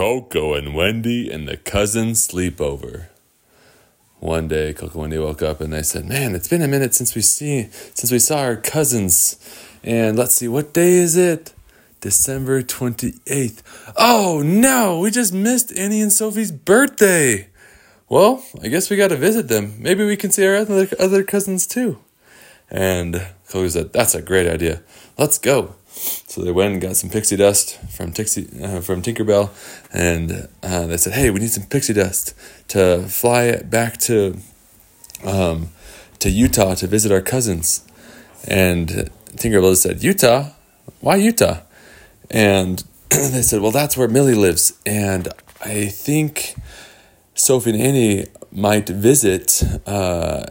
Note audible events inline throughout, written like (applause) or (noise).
Coco and Wendy and the cousin sleepover. One day, Coco and Wendy woke up and they said, "Man, it's been a minute since we see since we saw our cousins." And let's see, what day is it? December twenty eighth. Oh no, we just missed Annie and Sophie's birthday. Well, I guess we got to visit them. Maybe we can see our other other cousins too. And Coco said, "That's a great idea. Let's go." So they went and got some pixie dust from Tixie, uh, from Tinkerbell, and uh, they said, "Hey, we need some pixie dust to fly it back to um, to Utah to visit our cousins." And Tinkerbell said, "Utah? Why Utah?" And (clears throat) they said, "Well, that's where Millie lives, and I think Sophie and Annie might visit uh,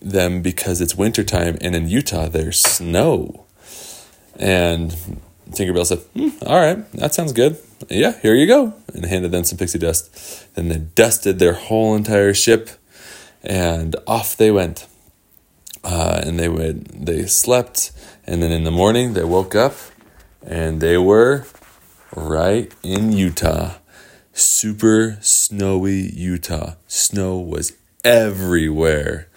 them because it's wintertime, and in Utah there's snow." And Tinkerbell said, hmm, All right, that sounds good. Yeah, here you go. And handed them some pixie dust. Then they dusted their whole entire ship and off they went. Uh, and they would they slept and then in the morning they woke up and they were right in Utah. Super snowy Utah. Snow was everywhere.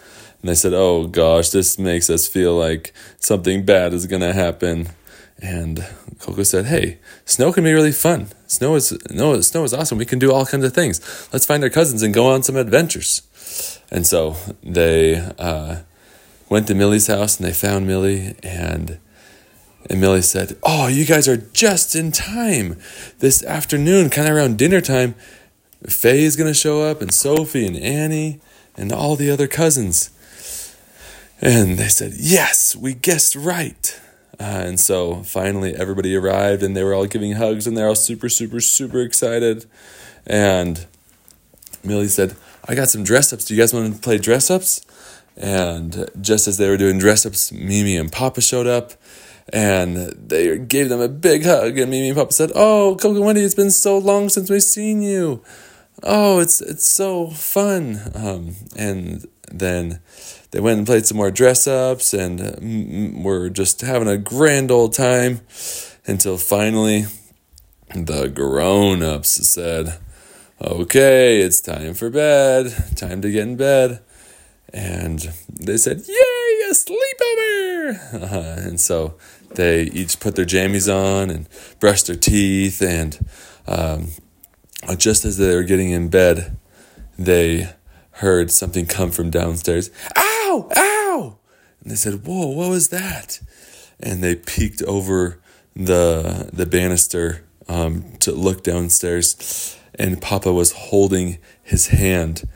And they said, Oh gosh, this makes us feel like something bad is going to happen. And Coco said, Hey, snow can be really fun. Snow is, no, snow is awesome. We can do all kinds of things. Let's find our cousins and go on some adventures. And so they uh, went to Millie's house and they found Millie. And, and Millie said, Oh, you guys are just in time. This afternoon, kind of around dinner time, Faye is going to show up, and Sophie and Annie and all the other cousins. And they said, Yes, we guessed right. Uh, and so finally, everybody arrived and they were all giving hugs and they're all super, super, super excited. And Millie said, I got some dress ups. Do you guys want to play dress ups? And just as they were doing dress ups, Mimi and Papa showed up and they gave them a big hug. And Mimi and Papa said, Oh, Coco Wendy, it's been so long since we've seen you. Oh, it's it's so fun. Um, and then they went and played some more dress ups and uh, were just having a grand old time until finally the grown ups said, Okay, it's time for bed, time to get in bed. And they said, Yay, a sleepover! Uh, and so they each put their jammies on and brushed their teeth. And um, just as they were getting in bed, they heard something come from downstairs. Ow! Ow! And they said, Whoa, what was that? And they peeked over the the banister um, to look downstairs, and Papa was holding his hand.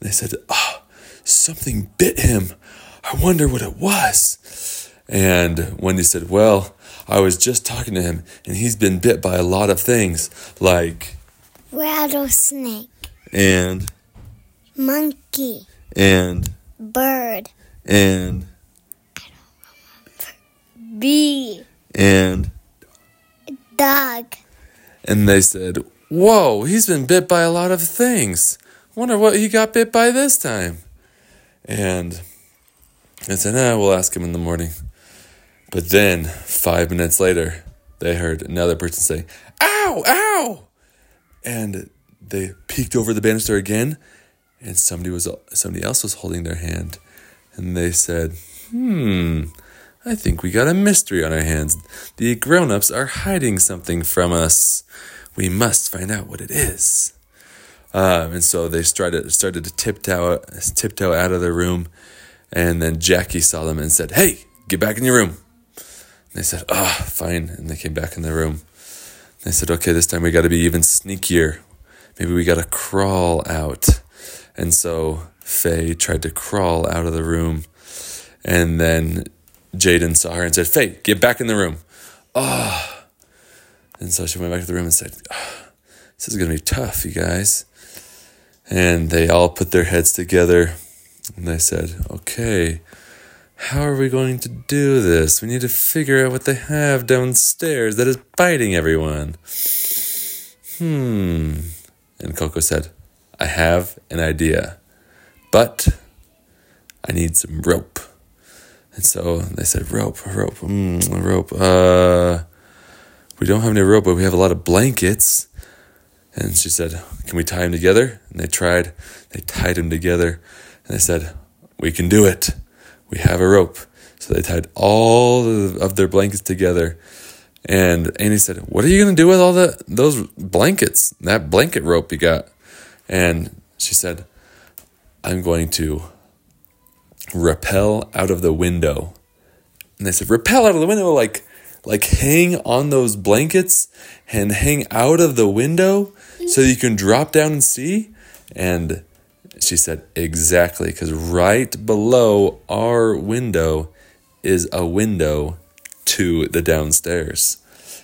They said, Oh, something bit him. I wonder what it was. And Wendy said, Well, I was just talking to him, and he's been bit by a lot of things, like rattlesnake, and monkey, and bird, and bee, and dog, and they said, "Whoa, he's been bit by a lot of things. Wonder what he got bit by this time." And I said, "Ah, we'll ask him in the morning." But then, five minutes later, they heard another person say, "Ow, ow!" And they peeked over the banister again, and somebody was somebody else was holding their hand, and they said, "Hmm." I think we got a mystery on our hands. The grown ups are hiding something from us. We must find out what it is. Um, and so they started started to tiptoe tiptoe out of their room, and then Jackie saw them and said, "Hey, get back in your room." And they said, "Ah, oh, fine." And they came back in their room. They said, "Okay, this time we got to be even sneakier. Maybe we got to crawl out." And so Faye tried to crawl out of the room, and then Jaden saw her and said, Faye, get back in the room. Ah. Oh. And so she went back to the room and said, oh, This is going to be tough, you guys. And they all put their heads together and they said, Okay, how are we going to do this? We need to figure out what they have downstairs that is biting everyone. Hmm. And Coco said, I have an idea, but I need some rope. And so they said, rope, rope, mm, rope. Uh, we don't have any rope, but we have a lot of blankets. And she said, Can we tie them together? And they tried. They tied them together. And they said, We can do it. We have a rope. So they tied all of their blankets together. And Annie said, What are you going to do with all the, those blankets? That blanket rope you got? And she said, I'm going to rappel out of the window. And they said, Rappel out of the window? Like, like hang on those blankets and hang out of the window so you can drop down and see? And she said, Exactly, because right below our window is a window to the downstairs.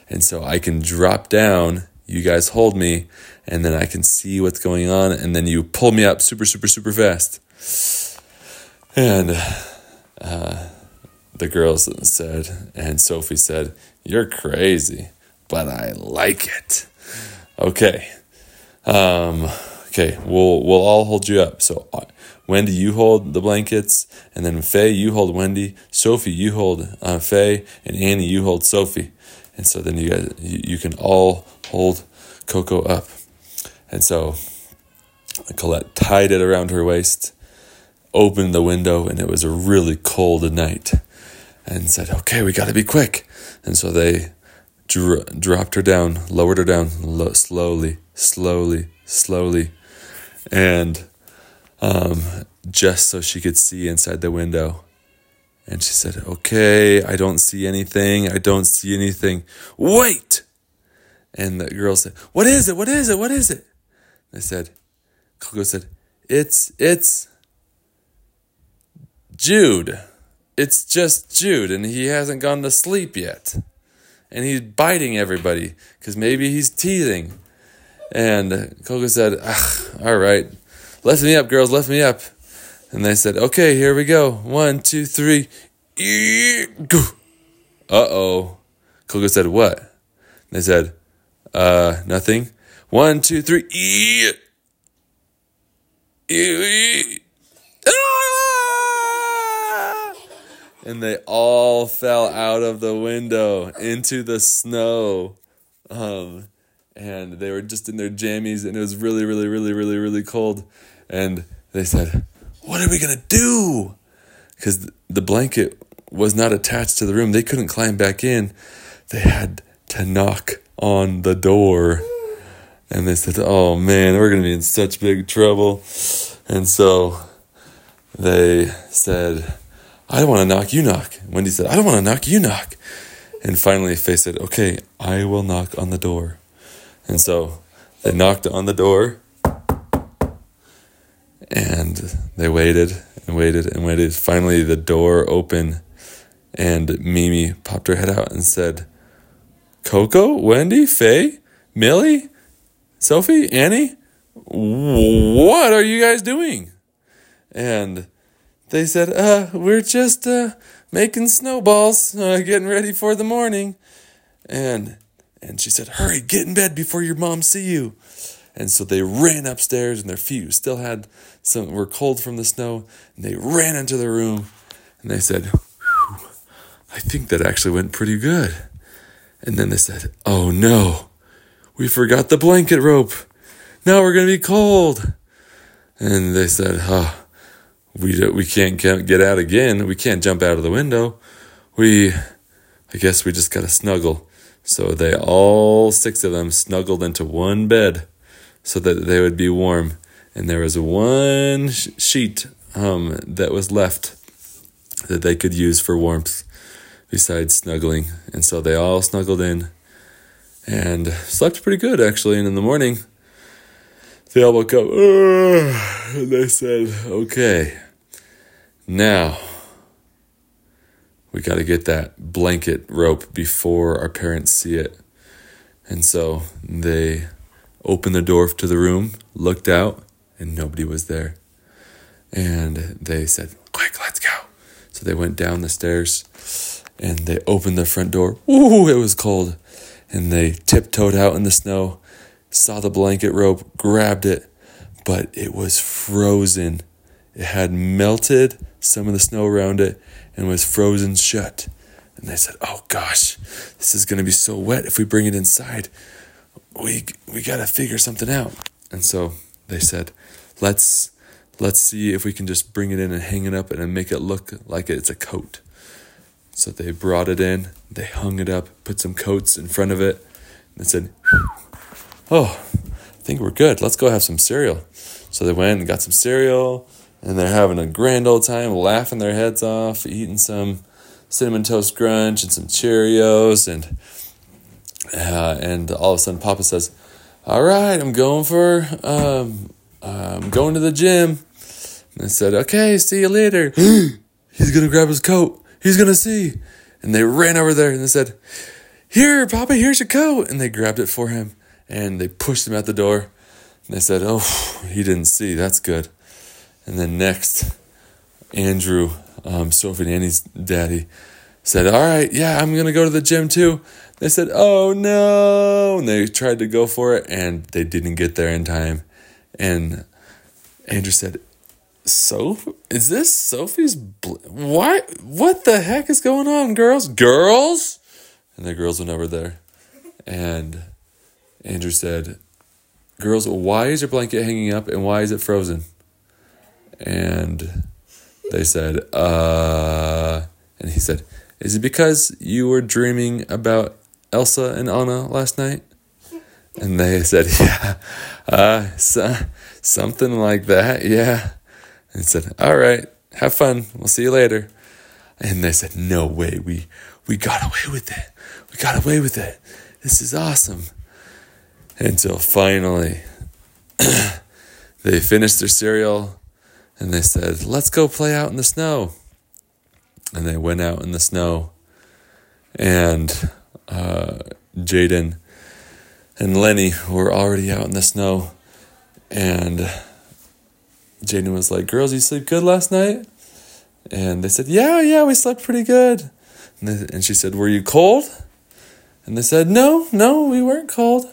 And so I can drop down, you guys hold me, and then I can see what's going on, and then you pull me up super, super, super fast. And uh, the girls said, and Sophie said, You're crazy, but I like it. Okay. Um, okay, we'll we'll all hold you up. So uh, Wendy, you hold the blankets, and then Faye, you hold Wendy. Sophie, you hold uh, Faye, and Annie, you hold Sophie. And so then you guys, you, you can all hold Coco up. And so Colette tied it around her waist, opened the window, and it was a really cold night. And said, "Okay, we got to be quick." And so they dro- dropped her down, lowered her down lo- slowly, slowly, slowly, and um, just so she could see inside the window. And she said, Okay, I don't see anything. I don't see anything. Wait! And the girl said, What is it? What is it? What is it? I said, Coco said, It's, it's Jude. It's just Jude, and he hasn't gone to sleep yet. And he's biting everybody because maybe he's teething. And Coco said, All right, lift me up, girls, lift me up. And they said, Okay, here we go. One, two, three. Uh oh. Coco said, What? They said, Uh, nothing. One, two, three. Ah! And they all fell out of the window into the snow. Um, and they were just in their jammies, and it was really, really, really, really, really cold. And they said, What are we going to do? Because the blanket was not attached to the room. They couldn't climb back in. They had to knock on the door. And they said, Oh man, we're going to be in such big trouble. And so they said, I don't want to knock, you knock. Wendy said, I don't want to knock, you knock. And finally, Faye said, Okay, I will knock on the door. And so they knocked on the door and they waited and waited and waited. Finally, the door opened and Mimi popped her head out and said, Coco, Wendy, Faye, Millie, Sophie, Annie, what are you guys doing? And they said, uh, we're just uh, making snowballs, uh, getting ready for the morning. And and she said, hurry, get in bed before your mom see you. And so they ran upstairs and their feet still had some were cold from the snow. And they ran into the room and they said, I think that actually went pretty good. And then they said, Oh no, we forgot the blanket rope. Now we're going to be cold. And they said, Oh, we, we can't get out again. We can't jump out of the window. We, I guess we just got to snuggle. So they all six of them snuggled into one bed so that they would be warm. And there was one sh- sheet um, that was left that they could use for warmth besides snuggling. And so they all snuggled in and slept pretty good, actually. And in the morning, they all woke up and they said, okay, now we got to get that blanket rope before our parents see it. And so they opened the door to the room, looked out, and nobody was there. And they said, Quick, let's go. So they went down the stairs and they opened the front door. Ooh, it was cold. And they tiptoed out in the snow, saw the blanket rope, grabbed it, but it was frozen. It had melted some of the snow around it and was frozen shut. And they said, Oh gosh, this is going to be so wet if we bring it inside. we we got to figure something out. And so they said, let's let's see if we can just bring it in and hang it up and make it look like it's a coat. So they brought it in, they hung it up, put some coats in front of it, and said, "Oh, I think we're good. Let's go have some cereal." So they went and got some cereal, and they're having a grand old time, laughing their heads off, eating some cinnamon toast crunch and some Cheerios, and uh, and all of a sudden, Papa says, "All right, I'm going for um, I'm going to the gym." And I said, "Okay, see you later." (gasps) He's gonna grab his coat. He's gonna see. And they ran over there and they said, "Here, Papa, here's your coat." And they grabbed it for him and they pushed him out the door. And they said, "Oh, he didn't see. That's good." And then next, Andrew, um, Sophie and Annie's daddy, said, All right, yeah, I'm going to go to the gym too. They said, Oh no. And they tried to go for it and they didn't get there in time. And Andrew said, So, is this Sophie's? Bl- why? What the heck is going on, girls? Girls? And the girls went over there. And Andrew said, Girls, why is your blanket hanging up and why is it frozen? And they said, uh, and he said, Is it because you were dreaming about Elsa and Anna last night? And they said, (laughs) Yeah, uh, so, something like that, yeah. And he said, All right, have fun. We'll see you later. And they said, No way, we, we got away with it. We got away with it. This is awesome. Until finally, (clears throat) they finished their cereal and they said, Let's go play out in the snow. And they went out in the snow. And uh, Jaden and Lenny were already out in the snow. And Jaden was like, Girls, you sleep good last night? And they said, Yeah, yeah, we slept pretty good. And, they, and she said, Were you cold? And they said, No, no, we weren't cold.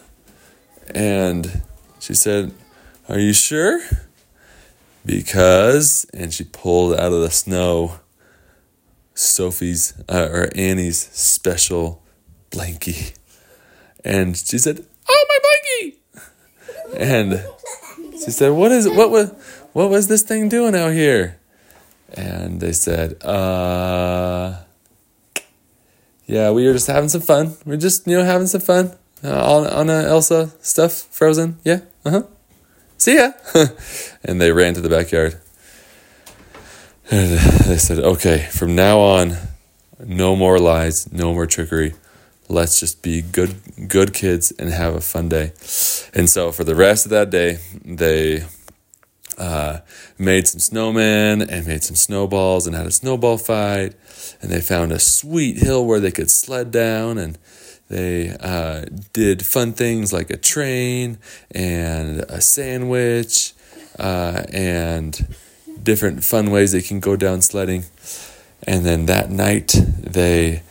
And she said, Are you sure? Because, and she pulled out of the snow Sophie's uh, or Annie's special blankie. And she said, Oh, my blankie! And she said, What is what was what was this thing doing out here? And they said, uh yeah, we were just having some fun. We're just, you know, having some fun. Uh, on on uh, Elsa stuff, Frozen. Yeah, uh huh. See ya. (laughs) and they ran to the backyard. And (sighs) they said, okay, from now on, no more lies, no more trickery. Let's just be good good kids and have a fun day. And so for the rest of that day, they uh, made some snowmen and made some snowballs and had a snowball fight. And they found a sweet hill where they could sled down and they uh, did fun things like a train and a sandwich uh, and different fun ways they can go down sledding. And then that night, they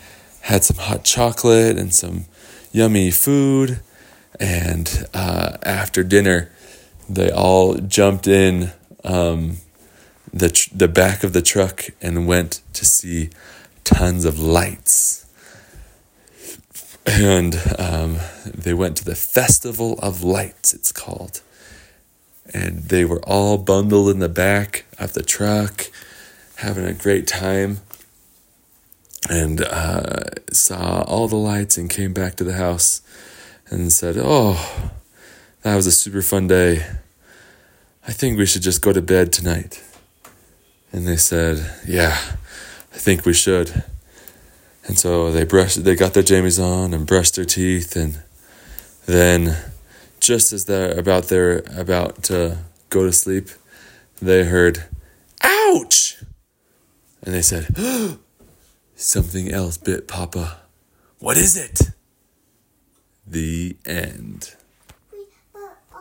had some hot chocolate and some yummy food. And uh, after dinner, they all jumped in um, the tr- the back of the truck and went to see tons of lights. And um, they went to the Festival of Lights, it's called. And they were all bundled in the back of the truck, having a great time. And uh, saw all the lights and came back to the house and said, Oh, that was a super fun day. I think we should just go to bed tonight. And they said, Yeah, I think we should. And so they brushed they got their jammies on and brushed their teeth and then just as they're about they're about to go to sleep, they heard ouch! And they said (gasps) something else bit papa. What is it? The end